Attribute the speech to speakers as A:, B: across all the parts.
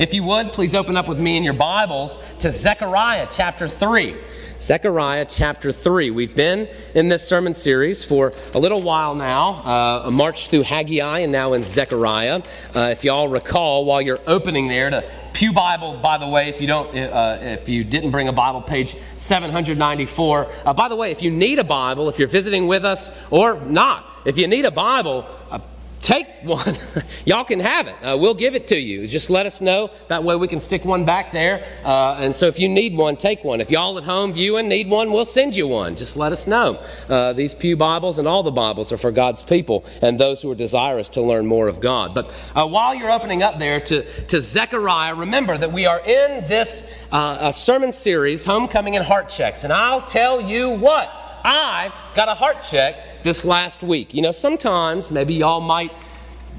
A: If you would, please open up with me in your Bibles to Zechariah chapter 3. Zechariah chapter 3. We've been in this sermon series for a little while now, uh, a march through Haggai and now in Zechariah. Uh, if y'all recall, while you're opening there to Pew Bible, by the way, if you don't, uh, if you didn't bring a Bible, page 794. Uh, by the way, if you need a Bible, if you're visiting with us or not, if you need a Bible, uh, take one. Y'all can have it. Uh, we'll give it to you. Just let us know. That way we can stick one back there. Uh, and so if you need one, take one. If y'all at home viewing need one, we'll send you one. Just let us know. Uh, these Pew Bibles and all the Bibles are for God's people and those who are desirous to learn more of God. But uh, while you're opening up there to, to Zechariah, remember that we are in this uh, sermon series, Homecoming and Heart Checks. And I'll tell you what. I got a heart check this last week. You know, sometimes maybe y'all might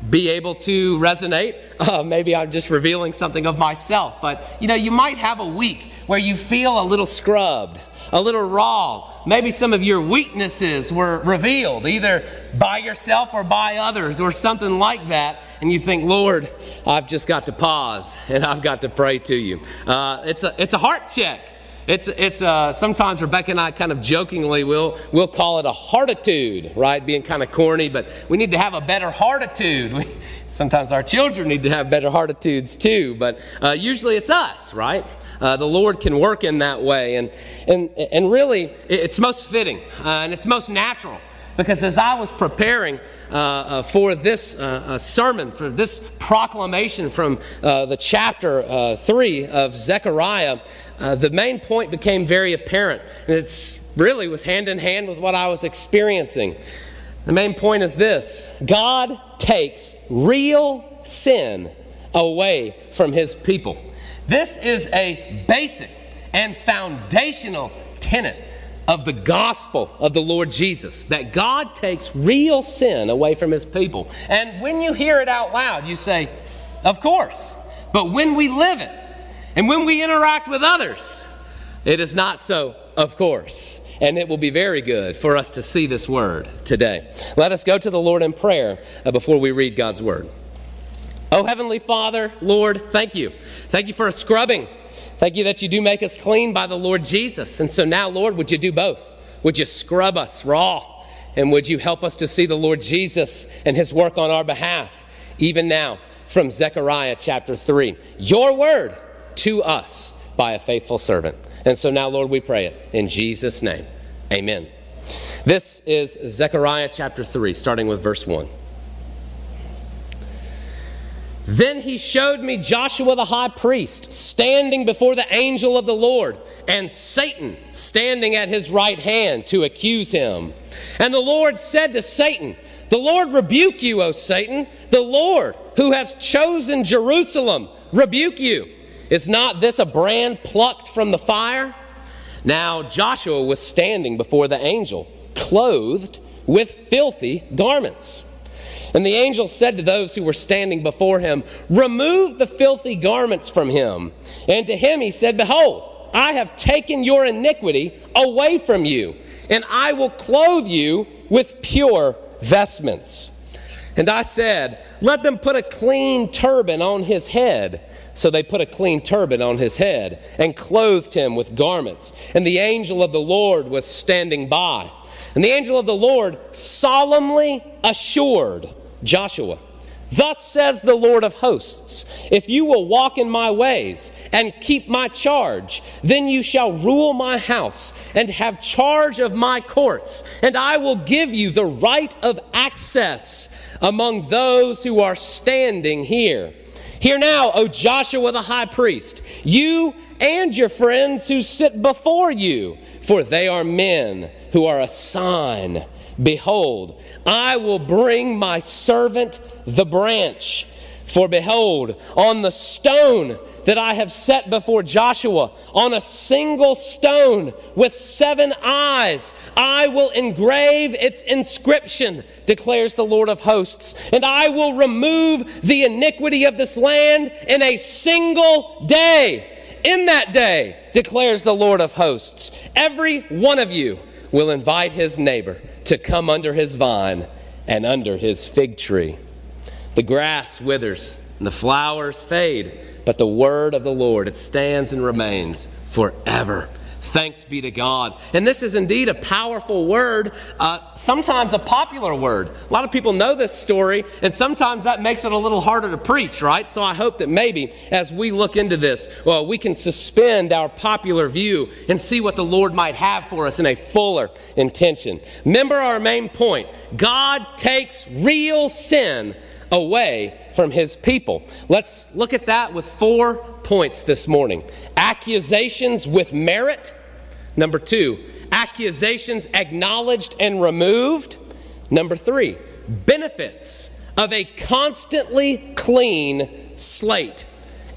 A: be able to resonate. Uh, maybe I'm just revealing something of myself. But, you know, you might have a week where you feel a little scrubbed, a little raw. Maybe some of your weaknesses were revealed, either by yourself or by others, or something like that. And you think, Lord, I've just got to pause and I've got to pray to you. Uh, it's, a, it's a heart check. It's, it's uh, sometimes Rebecca and I kind of jokingly will we'll call it a heartitude, right? Being kind of corny, but we need to have a better heartitude. We, sometimes our children need to have better heartitudes too, but uh, usually it's us, right? Uh, the Lord can work in that way, and and and really, it's most fitting uh, and it's most natural because as I was preparing uh, uh, for this uh, sermon, for this proclamation from uh, the chapter uh, 3 of Zechariah, uh, the main point became very apparent. And it's really was hand in hand with what I was experiencing. The main point is this God takes real sin away from his people. This is a basic and foundational tenet of the gospel of the Lord Jesus that God takes real sin away from his people. And when you hear it out loud, you say, Of course. But when we live it and when we interact with others, it is not so, of course. And it will be very good for us to see this word today. Let us go to the Lord in prayer uh, before we read God's word. Oh, Heavenly Father, Lord, thank you. Thank you for a scrubbing Thank you that you do make us clean by the Lord Jesus. And so now, Lord, would you do both? Would you scrub us raw? And would you help us to see the Lord Jesus and his work on our behalf, even now, from Zechariah chapter 3? Your word to us by a faithful servant. And so now, Lord, we pray it in Jesus' name. Amen. This is Zechariah chapter 3, starting with verse 1. Then he showed me Joshua the high priest standing before the angel of the Lord, and Satan standing at his right hand to accuse him. And the Lord said to Satan, The Lord rebuke you, O Satan. The Lord, who has chosen Jerusalem, rebuke you. Is not this a brand plucked from the fire? Now Joshua was standing before the angel, clothed with filthy garments. And the angel said to those who were standing before him, Remove the filthy garments from him. And to him he said, Behold, I have taken your iniquity away from you, and I will clothe you with pure vestments. And I said, Let them put a clean turban on his head. So they put a clean turban on his head and clothed him with garments. And the angel of the Lord was standing by. And the angel of the Lord solemnly assured Joshua. Thus says the Lord of hosts If you will walk in my ways and keep my charge, then you shall rule my house and have charge of my courts, and I will give you the right of access among those who are standing here. Hear now, O Joshua the high priest, you and your friends who sit before you, for they are men who are a sign Behold, I will bring my servant the branch. For behold, on the stone that I have set before Joshua, on a single stone with seven eyes, I will engrave its inscription, declares the Lord of hosts. And I will remove the iniquity of this land in a single day. In that day, declares the Lord of hosts, every one of you will invite his neighbor to come under his vine and under his fig tree. The grass withers and the flowers fade, but the word of the Lord, it stands and remains forever. Thanks be to God. And this is indeed a powerful word, uh, sometimes a popular word. A lot of people know this story, and sometimes that makes it a little harder to preach, right? So I hope that maybe as we look into this, well, we can suspend our popular view and see what the Lord might have for us in a fuller intention. Remember our main point God takes real sin away from his people. Let's look at that with four points this morning accusations with merit. Number two, accusations acknowledged and removed. Number three, benefits of a constantly clean slate.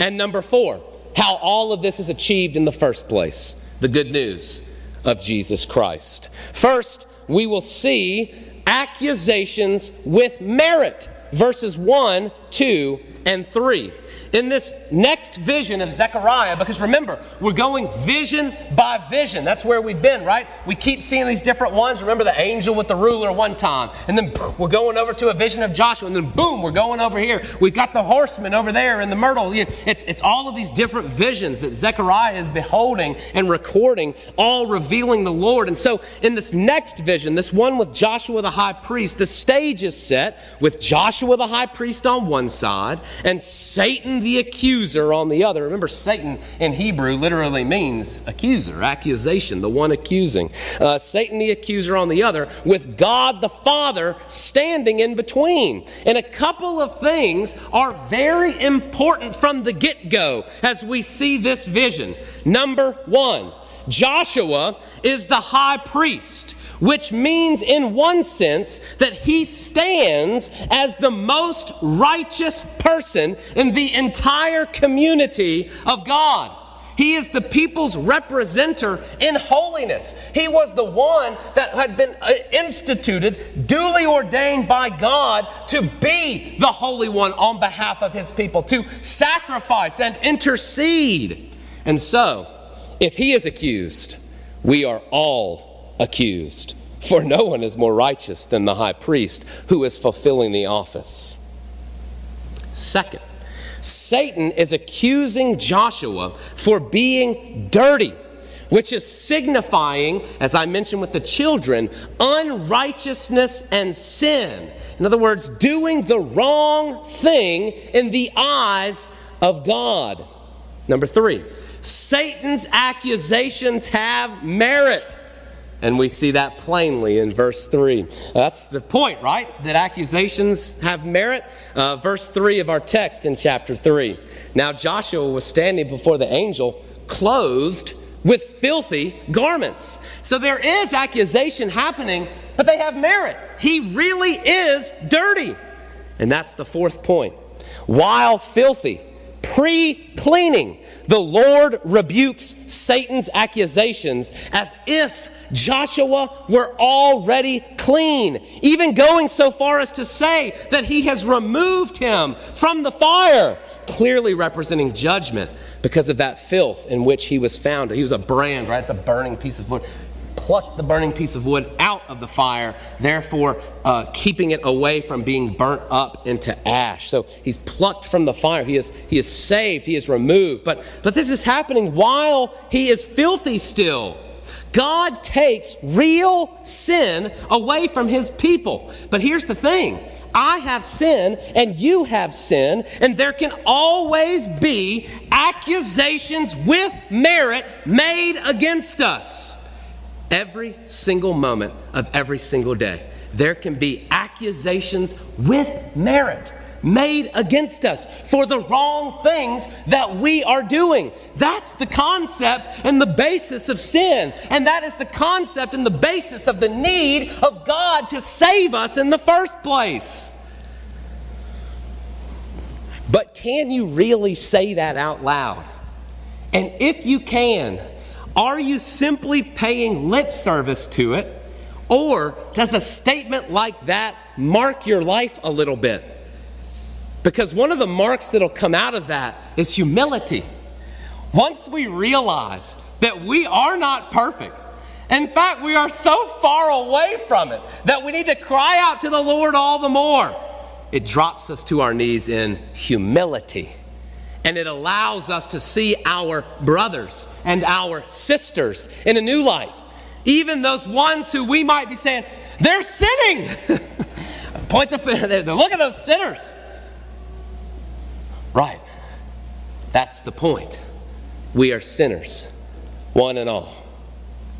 A: And number four, how all of this is achieved in the first place the good news of Jesus Christ. First, we will see accusations with merit verses 1, 2, and 3 in this next vision of Zechariah, because remember, we're going vision by vision. That's where we've been, right? We keep seeing these different ones. Remember the angel with the ruler one time, and then we're going over to a vision of Joshua, and then boom, we're going over here. We've got the horseman over there and the myrtle. It's, it's all of these different visions that Zechariah is beholding and recording, all revealing the Lord. And so, in this next vision, this one with Joshua the high priest, the stage is set with Joshua the high priest on one side and Satan the accuser on the other. Remember, Satan in Hebrew literally means accuser, accusation, the one accusing. Uh, Satan the accuser on the other, with God the Father standing in between. And a couple of things are very important from the get go as we see this vision. Number one, Joshua is the high priest which means, in one sense, that he stands as the most righteous person in the entire community of God. He is the people's representative in holiness. He was the one that had been uh, instituted, duly ordained by God to be the Holy One on behalf of his people, to sacrifice and intercede. And so, if he is accused, we are all accused. For no one is more righteous than the high priest who is fulfilling the office. Second, Satan is accusing Joshua for being dirty, which is signifying, as I mentioned with the children, unrighteousness and sin. In other words, doing the wrong thing in the eyes of God. Number three, Satan's accusations have merit. And we see that plainly in verse 3. That's the point, right? That accusations have merit. Uh, verse 3 of our text in chapter 3. Now Joshua was standing before the angel, clothed with filthy garments. So there is accusation happening, but they have merit. He really is dirty. And that's the fourth point. While filthy, pre cleaning, the Lord rebukes Satan's accusations as if Joshua were already clean, even going so far as to say that he has removed him from the fire, clearly representing judgment because of that filth in which he was found. He was a brand, right? It's a burning piece of wood. Pluck the burning piece of wood out of the fire, therefore uh, keeping it away from being burnt up into ash. So he's plucked from the fire. He is, he is saved. He is removed. But, but this is happening while he is filthy still. God takes real sin away from his people. But here's the thing I have sin and you have sin, and there can always be accusations with merit made against us. Every single moment of every single day, there can be accusations with merit made against us for the wrong things that we are doing. That's the concept and the basis of sin. And that is the concept and the basis of the need of God to save us in the first place. But can you really say that out loud? And if you can, are you simply paying lip service to it? Or does a statement like that mark your life a little bit? Because one of the marks that'll come out of that is humility. Once we realize that we are not perfect, in fact, we are so far away from it that we need to cry out to the Lord all the more. It drops us to our knees in humility And it allows us to see our brothers and our sisters in a new light. Even those ones who we might be saying, they're sinning. Point the finger, look at those sinners. Right. That's the point. We are sinners, one and all,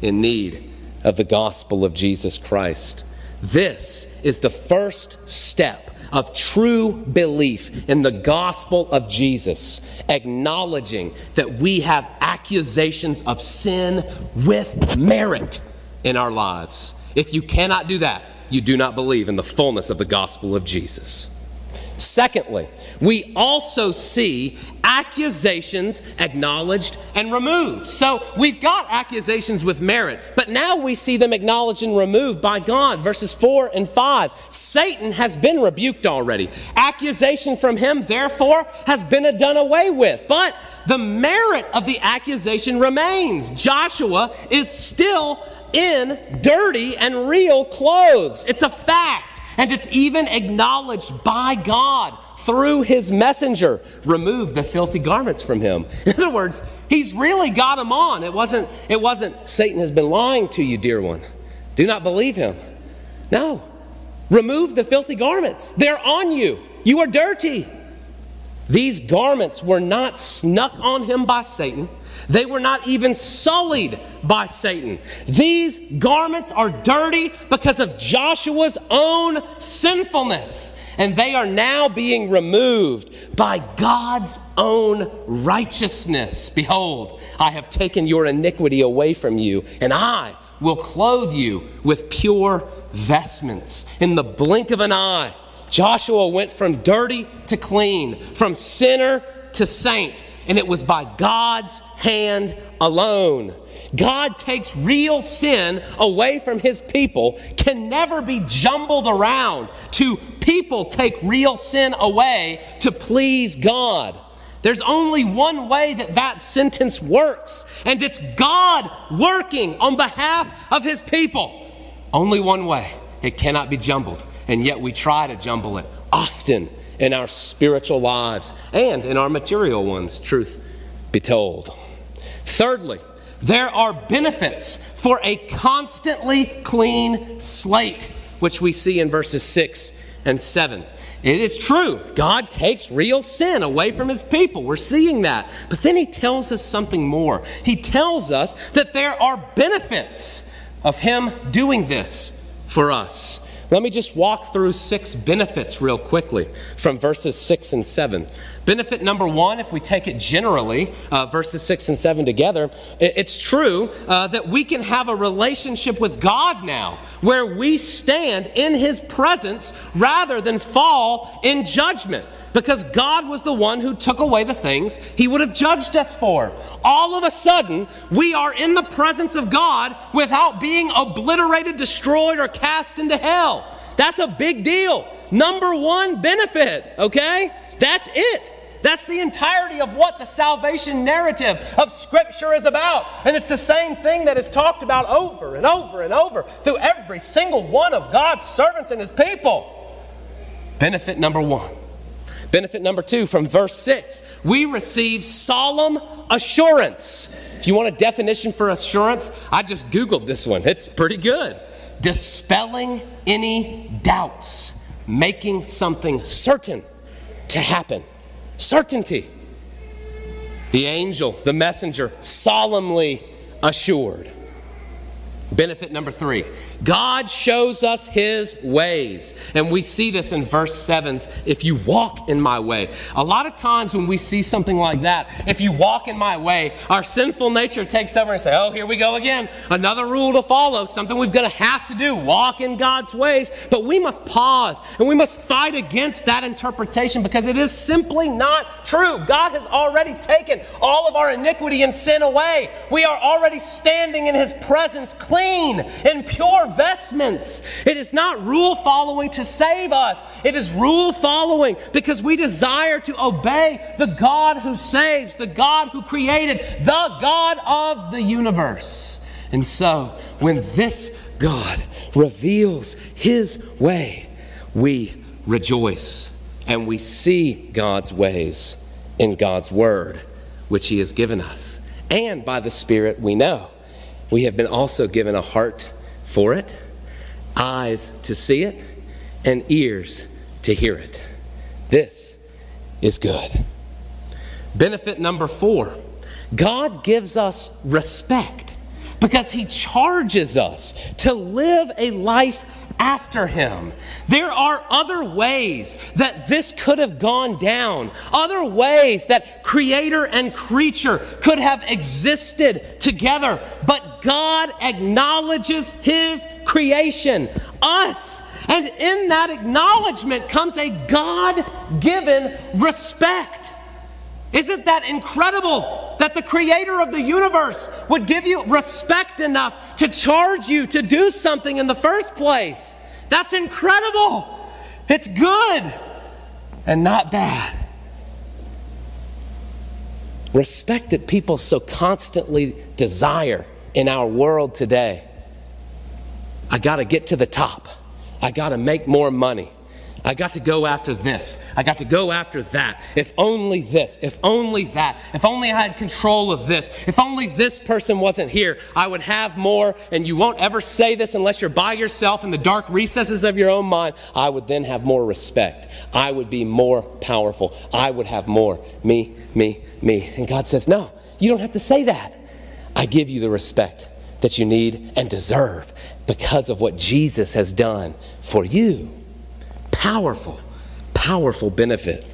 A: in need of the gospel of Jesus Christ. This is the first step of true belief in the gospel of Jesus, acknowledging that we have accusations of sin with merit in our lives. If you cannot do that, you do not believe in the fullness of the gospel of Jesus. Secondly, we also see accusations acknowledged and removed. So we've got accusations with merit, but now we see them acknowledged and removed by God. Verses 4 and 5. Satan has been rebuked already. Accusation from him, therefore, has been done away with. But the merit of the accusation remains. Joshua is still in dirty and real clothes. It's a fact. And it's even acknowledged by God through his messenger. Remove the filthy garments from him. In other words, he's really got him on. It wasn't, it wasn't Satan has been lying to you, dear one. Do not believe him. No. Remove the filthy garments. They're on you. You are dirty. These garments were not snuck on him by Satan. They were not even sullied by Satan. These garments are dirty because of Joshua's own sinfulness, and they are now being removed by God's own righteousness. Behold, I have taken your iniquity away from you, and I will clothe you with pure vestments. In the blink of an eye, Joshua went from dirty to clean, from sinner to saint and it was by God's hand alone. God takes real sin away from his people, can never be jumbled around to people take real sin away to please God. There's only one way that that sentence works, and it's God working on behalf of his people. Only one way. It cannot be jumbled, and yet we try to jumble it often in our spiritual lives and in our material ones, truth be told. Thirdly, there are benefits for a constantly clean slate, which we see in verses 6 and 7. It is true, God takes real sin away from his people. We're seeing that. But then he tells us something more. He tells us that there are benefits of him doing this for us. Let me just walk through six benefits real quickly from verses 6 and 7. Benefit number one, if we take it generally, uh, verses 6 and 7 together, it's true uh, that we can have a relationship with God now where we stand in His presence rather than fall in judgment because God was the one who took away the things He would have judged us for. All of a sudden, we are in the presence of God without being obliterated, destroyed, or cast into hell. That's a big deal. Number one benefit, okay? That's it. That's the entirety of what the salvation narrative of Scripture is about. And it's the same thing that is talked about over and over and over through every single one of God's servants and His people. Benefit number one. Benefit number two from verse 6 we receive solemn assurance. If you want a definition for assurance, I just Googled this one. It's pretty good. Dispelling any doubts, making something certain to happen. Certainty. The angel, the messenger, solemnly assured. Benefit number three God shows us his ways. And we see this in verse 7's if you walk in my way. A lot of times when we see something like that, if you walk in my way, our sinful nature takes over and say, "Oh, here we go again. Another rule to follow, something we've going to have to do, walk in God's ways." But we must pause and we must fight against that interpretation because it is simply not true. God has already taken all of our iniquity and sin away. We are already standing in his presence clean and pure vestments. It is not rule following to save us, it is rule following because we desire to obey the God who saves, the God who created, the God of the universe. And so, when this God reveals his way, we rejoice and we see God's ways in God's Word, which He has given us. And by the Spirit, we know we have been also given a heart for it, eyes to see it, and ears to hear it. This is good. Benefit number four God gives us respect because He charges us to live a life after him. There are other ways that this could have gone down, other ways that creator and creature could have existed together, but God acknowledges his creation, us. And in that acknowledgement comes a God given respect. Isn't that incredible that the creator of the universe would give you respect enough to charge you to do something in the first place? That's incredible. It's good and not bad. Respect that people so constantly desire in our world today. I got to get to the top. I got to make more money. I got to go after this. I got to go after that. If only this. If only that. If only I had control of this. If only this person wasn't here, I would have more. And you won't ever say this unless you're by yourself in the dark recesses of your own mind. I would then have more respect. I would be more powerful. I would have more. Me, me, me. And God says, No, you don't have to say that. I give you the respect that you need and deserve because of what Jesus has done for you. Powerful, powerful benefit.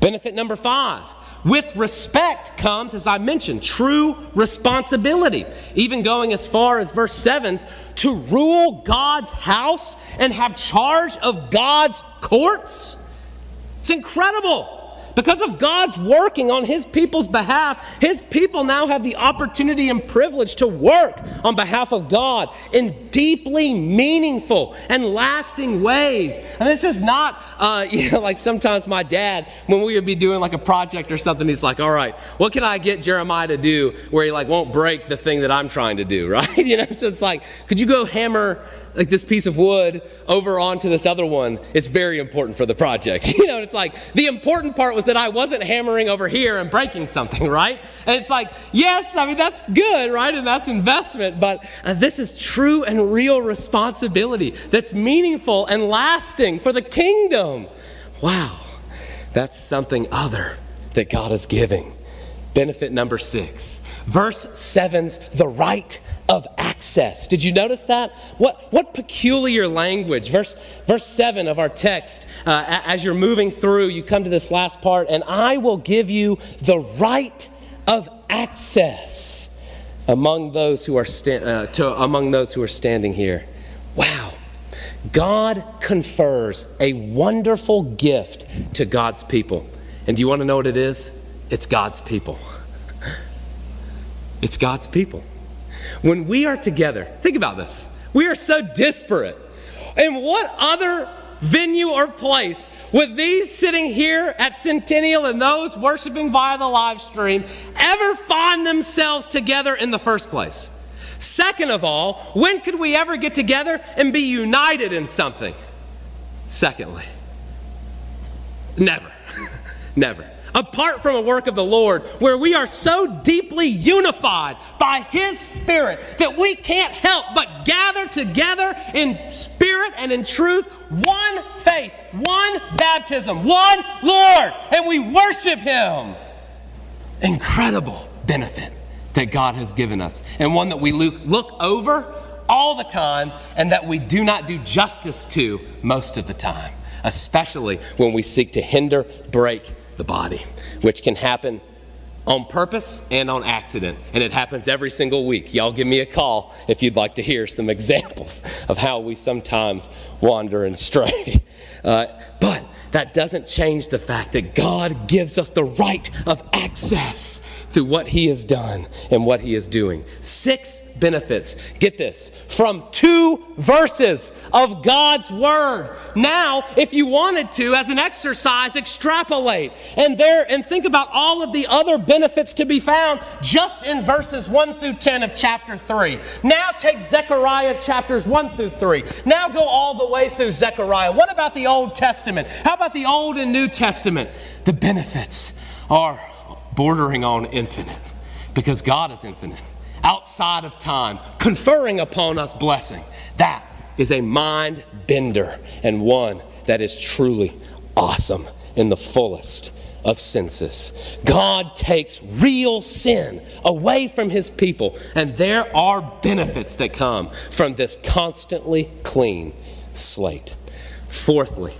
A: Benefit number five. With respect comes, as I mentioned, true responsibility. Even going as far as verse 7's to rule God's house and have charge of God's courts. It's incredible. Because of God's working on His people's behalf, His people now have the opportunity and privilege to work on behalf of God in deeply meaningful and lasting ways. And this is not, uh, you know, like sometimes my dad, when we would be doing like a project or something, he's like, all right, what can I get Jeremiah to do where he like won't break the thing that I'm trying to do, right? You know, so it's like, could you go hammer like this piece of wood over onto this other one it's very important for the project. You know it's like the important part was that i wasn't hammering over here and breaking something right? And it's like yes i mean that's good right? And that's investment but uh, this is true and real responsibility that's meaningful and lasting for the kingdom. Wow that's something other that god is giving benefit number six verse seven's the right of access. Did you notice that? What, what peculiar language. Verse, verse 7 of our text, uh, as you're moving through, you come to this last part, and I will give you the right of access among those who are, sta- uh, to, among those who are standing here. Wow. God confers a wonderful gift to God's people. And do you want to know what it is? It's God's people. It's God's people. When we are together, think about this. We are so disparate. In what other venue or place would these sitting here at Centennial and those worshiping via the live stream ever find themselves together in the first place? Second of all, when could we ever get together and be united in something? Secondly, never. never apart from a work of the Lord, where we are so deeply unified by His Spirit that we can't help but gather together in spirit and in truth, one faith, one baptism, one Lord, and we worship Him. Incredible benefit that God has given us, and one that we look over all the time and that we do not do justice to most of the time, especially when we seek to hinder, break, the body, which can happen on purpose and on accident. And it happens every single week. Y'all give me a call if you'd like to hear some examples of how we sometimes wander and stray. Uh, but that doesn't change the fact that God gives us the right of access through what He has done and what He is doing. Six benefits, get this, from two verses of God's Word. Now, if you wanted to, as an exercise, extrapolate and there and think about all of the other benefits to be found just in verses 1 through 10 of chapter 3. Now take Zechariah chapters 1 through 3. Now go all the way through Zechariah. What about the Old Testament? How about the Old and New Testament? The benefits are bordering on infinite because God is infinite, outside of time, conferring upon us blessing. That is a mind bender and one that is truly awesome in the fullest of senses. God takes real sin away from his people, and there are benefits that come from this constantly clean slate. Fourthly,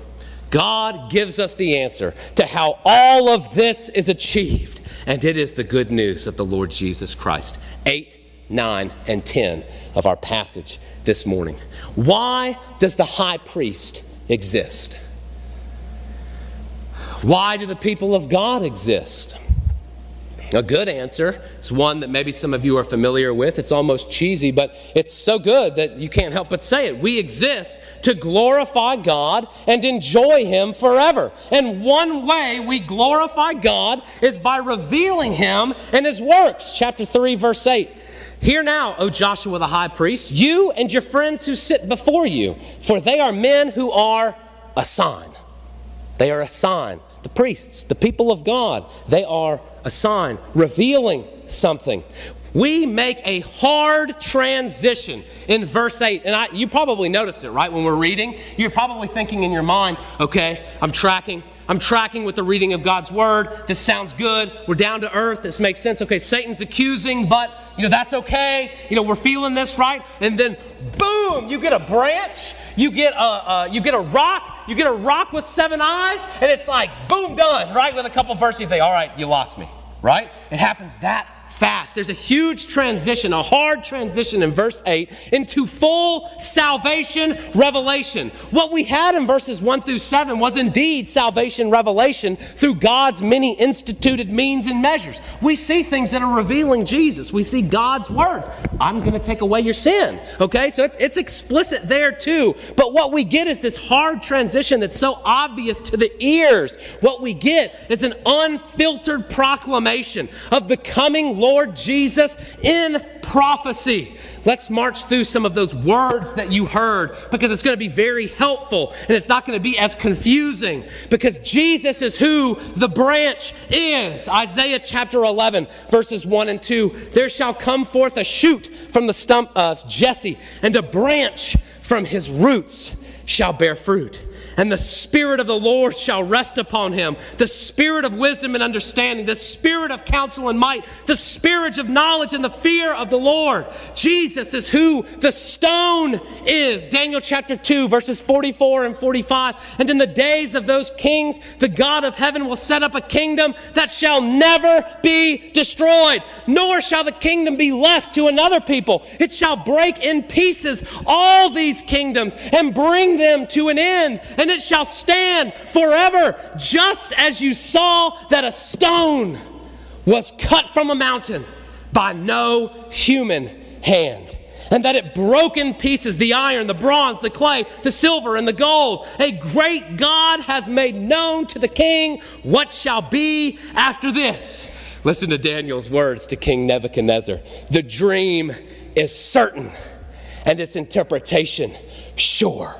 A: God gives us the answer to how all of this is achieved, and it is the good news of the Lord Jesus Christ. 8, 9, and 10 of our passage this morning. Why does the high priest exist? Why do the people of God exist? A good answer It's one that maybe some of you are familiar with. It's almost cheesy, but it's so good that you can't help but say it. We exist to glorify God and enjoy Him forever. And one way we glorify God is by revealing Him and His works. Chapter 3, verse 8. Hear now, O Joshua the high priest, you and your friends who sit before you, for they are men who are a sign. They are a sign the priests, the people of God. They are a sign revealing something. We make a hard transition in verse 8. And I, you probably noticed it, right? When we're reading, you're probably thinking in your mind, okay, I'm tracking. I'm tracking with the reading of God's word. This sounds good. We're down to earth. This makes sense. Okay, Satan's accusing, but you know that's okay. You know we're feeling this right, and then boom, you get a branch, you get a uh, you get a rock, you get a rock with seven eyes, and it's like boom, done. Right with a couple verses, you think, all right, you lost me. Right? It happens that fast. There's a huge transition, a hard transition in verse 8 into full salvation revelation. What we had in verses 1 through 7 was indeed salvation revelation through God's many instituted means and measures. We see things that are revealing Jesus. We see God's words. I'm going to take away your sin. Okay? So it's, it's explicit there too. But what we get is this hard transition that's so obvious to the ears. What we get is an unfiltered proclamation of the coming Lord Jesus in prophecy. Let's march through some of those words that you heard because it's going to be very helpful and it's not going to be as confusing because Jesus is who the branch is. Isaiah chapter 11, verses 1 and 2. There shall come forth a shoot from the stump of Jesse, and a branch from his roots shall bear fruit and the Spirit of the Lord shall rest upon him the Spirit of wisdom and understanding, the Spirit of counsel and might, the Spirit of knowledge and the fear of the Lord. Jesus is who the stone is. Daniel chapter 2, verses 44 and 45. And in the days of those kings, the God of heaven will set up a kingdom that shall never be destroyed, nor shall the kingdom be left to another people. It shall break in pieces all these kingdoms and bring them to an end it shall stand forever, just as you saw that a stone was cut from a mountain by no human hand and that it broke in pieces the iron, the bronze, the clay, the silver, and the gold. A great God has made known to the king what shall be after this. Listen to Daniel's words to King Nebuchadnezzar. The dream is certain, and its interpretation sure.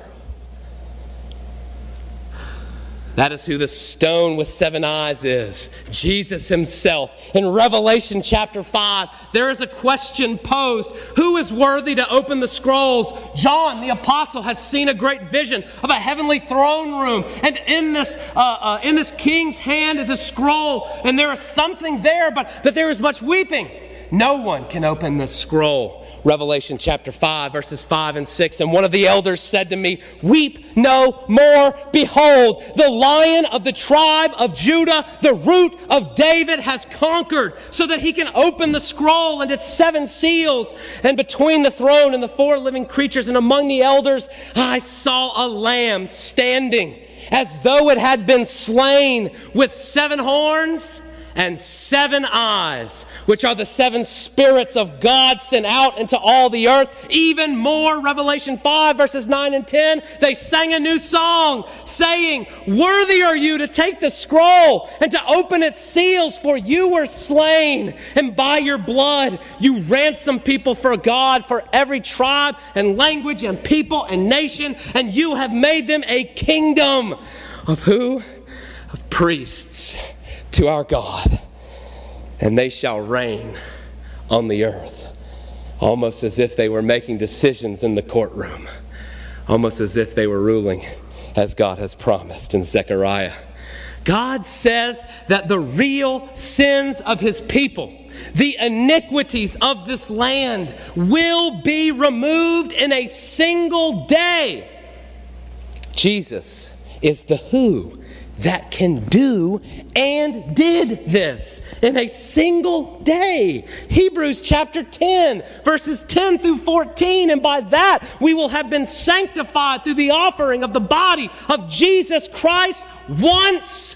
A: That is who the stone with seven eyes is Jesus himself. In Revelation chapter 5, there is a question posed Who is worthy to open the scrolls? John, the apostle, has seen a great vision of a heavenly throne room. And in this, uh, uh, in this king's hand is a scroll, and there is something there, but that there is much weeping. No one can open the scroll. Revelation chapter 5, verses 5 and 6. And one of the elders said to me, Weep no more. Behold, the lion of the tribe of Judah, the root of David, has conquered, so that he can open the scroll and its seven seals. And between the throne and the four living creatures and among the elders, I saw a lamb standing as though it had been slain with seven horns and seven eyes, which are the seven spirits of God sent out into all the earth. Even more, Revelation 5, verses 9 and 10, they sang a new song, saying, Worthy are you to take the scroll and to open its seals, for you were slain, and by your blood you ransomed people for God, for every tribe and language and people and nation, and you have made them a kingdom of who? Of priests to our God, and they shall reign on the earth, almost as if they were making decisions in the courtroom, almost as if they were ruling as God has promised in Zechariah. God says that the real sins of his people, the iniquities of this land, will be removed in a single day. Jesus is the who that can do and did this in a single day. Hebrews chapter 10, verses 10 through 14. And by that, we will have been sanctified through the offering of the body of Jesus Christ once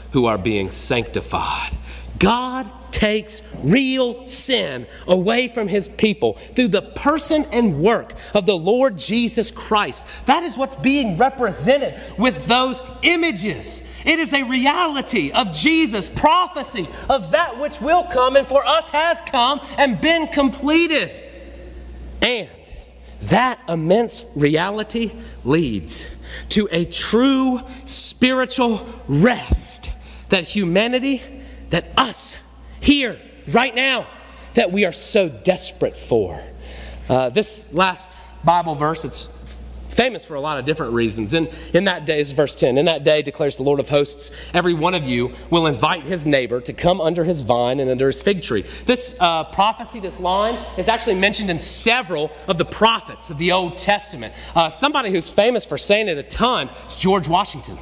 A: who are being sanctified. God takes real sin away from his people through the person and work of the Lord Jesus Christ. That is what's being represented with those images. It is a reality of Jesus, prophecy of that which will come and for us has come and been completed. And that immense reality leads to a true spiritual rest that humanity, that us here, right now, that we are so desperate for. Uh, this last Bible verse, it's famous for a lot of different reasons. And in that day, is verse 10. In that day, declares the Lord of hosts, every one of you will invite his neighbor to come under his vine and under his fig tree. This uh, prophecy, this line, is actually mentioned in several of the prophets of the Old Testament. Uh, somebody who's famous for saying it a ton is George Washington.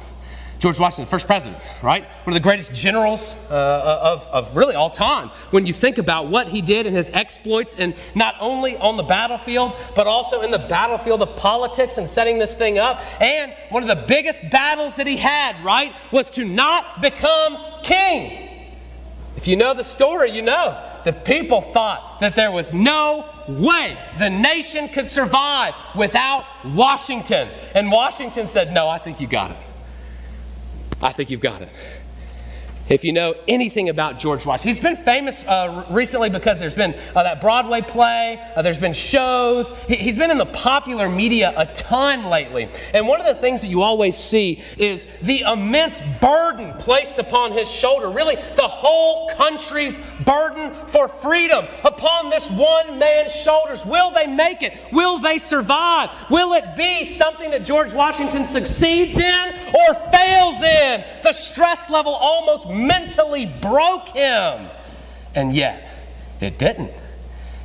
A: George Washington, first president, right? One of the greatest generals uh, of, of really all time. When you think about what he did and his exploits, and not only on the battlefield, but also in the battlefield of politics and setting this thing up. And one of the biggest battles that he had, right, was to not become king. If you know the story, you know the people thought that there was no way the nation could survive without Washington. And Washington said, No, I think you got it. I think you've got it. If you know anything about George Washington, he's been famous uh, recently because there's been uh, that Broadway play, uh, there's been shows. He, he's been in the popular media a ton lately. And one of the things that you always see is the immense burden placed upon his shoulder, really, the whole country's burden for freedom upon this one man's shoulders. Will they make it? Will they survive? Will it be something that George Washington succeeds in or fails in? The stress level almost mentally broke him. And yet, it didn't.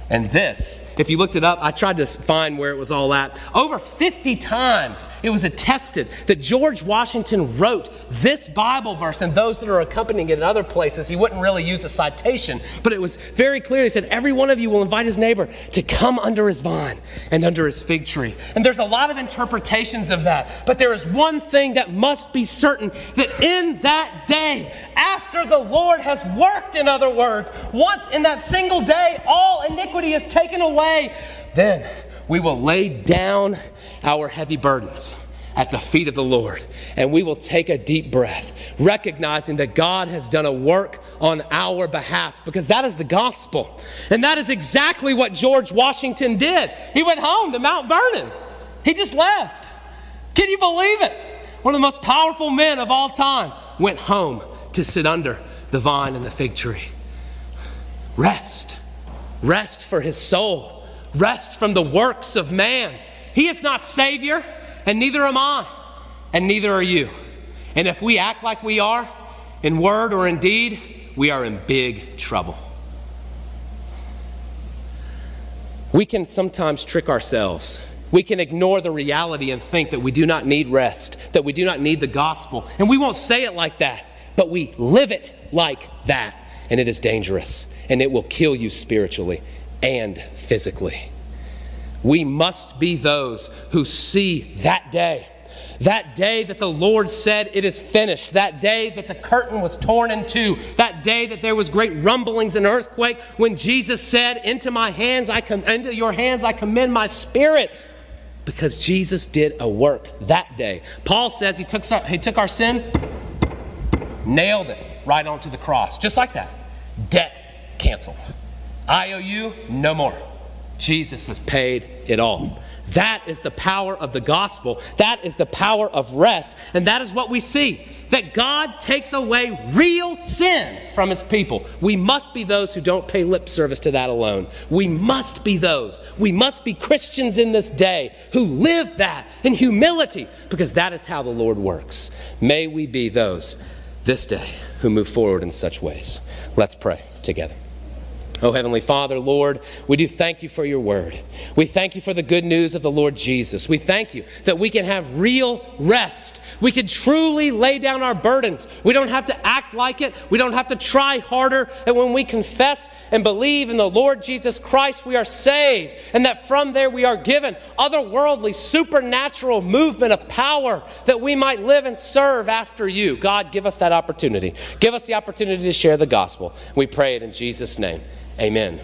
A: And this, if you looked it up, I tried to find where it was all at. Over 50 times it was attested that George Washington wrote this Bible verse and those that are accompanying it in other places. He wouldn't really use a citation, but it was very clear. He said, Every one of you will invite his neighbor to come under his vine and under his fig tree. And there's a lot of interpretations of that, but there is one thing that must be certain that in that day, after the Lord has worked, in other words, once in that single day, all iniquity is taken then we will lay down our heavy burdens at the feet of the Lord and we will take a deep breath, recognizing that God has done a work on our behalf because that is the gospel. And that is exactly what George Washington did. He went home to Mount Vernon, he just left. Can you believe it? One of the most powerful men of all time went home to sit under the vine and the fig tree. Rest. Rest for his soul. Rest from the works of man. He is not Savior, and neither am I, and neither are you. And if we act like we are, in word or in deed, we are in big trouble. We can sometimes trick ourselves. We can ignore the reality and think that we do not need rest, that we do not need the gospel. And we won't say it like that, but we live it like that. And it is dangerous, and it will kill you spiritually and physically. We must be those who see that day That day that the Lord said, It is finished. That day that the curtain was torn in two. That day that there was great rumblings and earthquake. When Jesus said, Into my hands I com- into your hands I commend my spirit. Because Jesus did a work that day. Paul says he took, he took our sin, nailed it right onto the cross. Just like that. Debt canceled. IOU, no more. Jesus has paid it all. That is the power of the gospel. That is the power of rest. And that is what we see that God takes away real sin from his people. We must be those who don't pay lip service to that alone. We must be those. We must be Christians in this day who live that in humility because that is how the Lord works. May we be those this day who move forward in such ways. Let's pray together. Oh, Heavenly Father, Lord, we do thank you for your word. We thank you for the good news of the Lord Jesus. We thank you that we can have real rest. We can truly lay down our burdens. We don't have to act like it. We don't have to try harder. And when we confess and believe in the Lord Jesus Christ, we are saved. And that from there we are given otherworldly, supernatural movement of power that we might live and serve after you. God, give us that opportunity. Give us the opportunity to share the gospel. We pray it in Jesus' name. Amen.